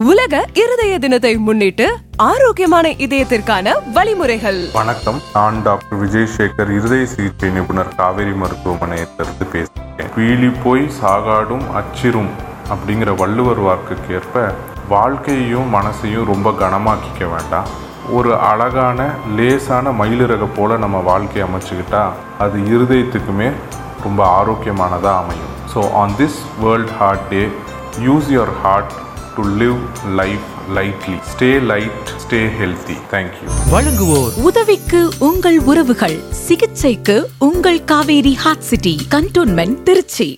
உலக இருதய தினத்தை முன்னிட்டு ஆரோக்கியமான இதயத்திற்கான வழிமுறைகள். வணக்கம் நான் டாக்டர் விஜய் சேகர் இருதய சிகிச்சை நிபுணர் காவேரி மருத்துவமனையிலிருந்து பேசுகிறேன் வீழி போய் சாகாடும் அச்சிரும் அப்படிங்கிற வள்ளுவர் வாக்குக்கு ஏற்ப வாழ்க்கையையும் மனசையும் ரொம்ப கனமாக்கிக்க வேண்டாம். ஒரு அழகான லேசான மயிலிறக போல நம்ம வாழ்க்கையை அமைச்சுக்கிட்டா அது இருதயத்துக்குமே ரொம்ப ஆரோக்கியமானதாக அமையும். So on this world heart day use your heart to live life lightly stay light stay healthy thank you வழங்குவோர். உதவிக்கு உங்கள் உறவுகள் சிகிச்சைக்கு உங்கள் Kaveri heart city cantonment Trichy.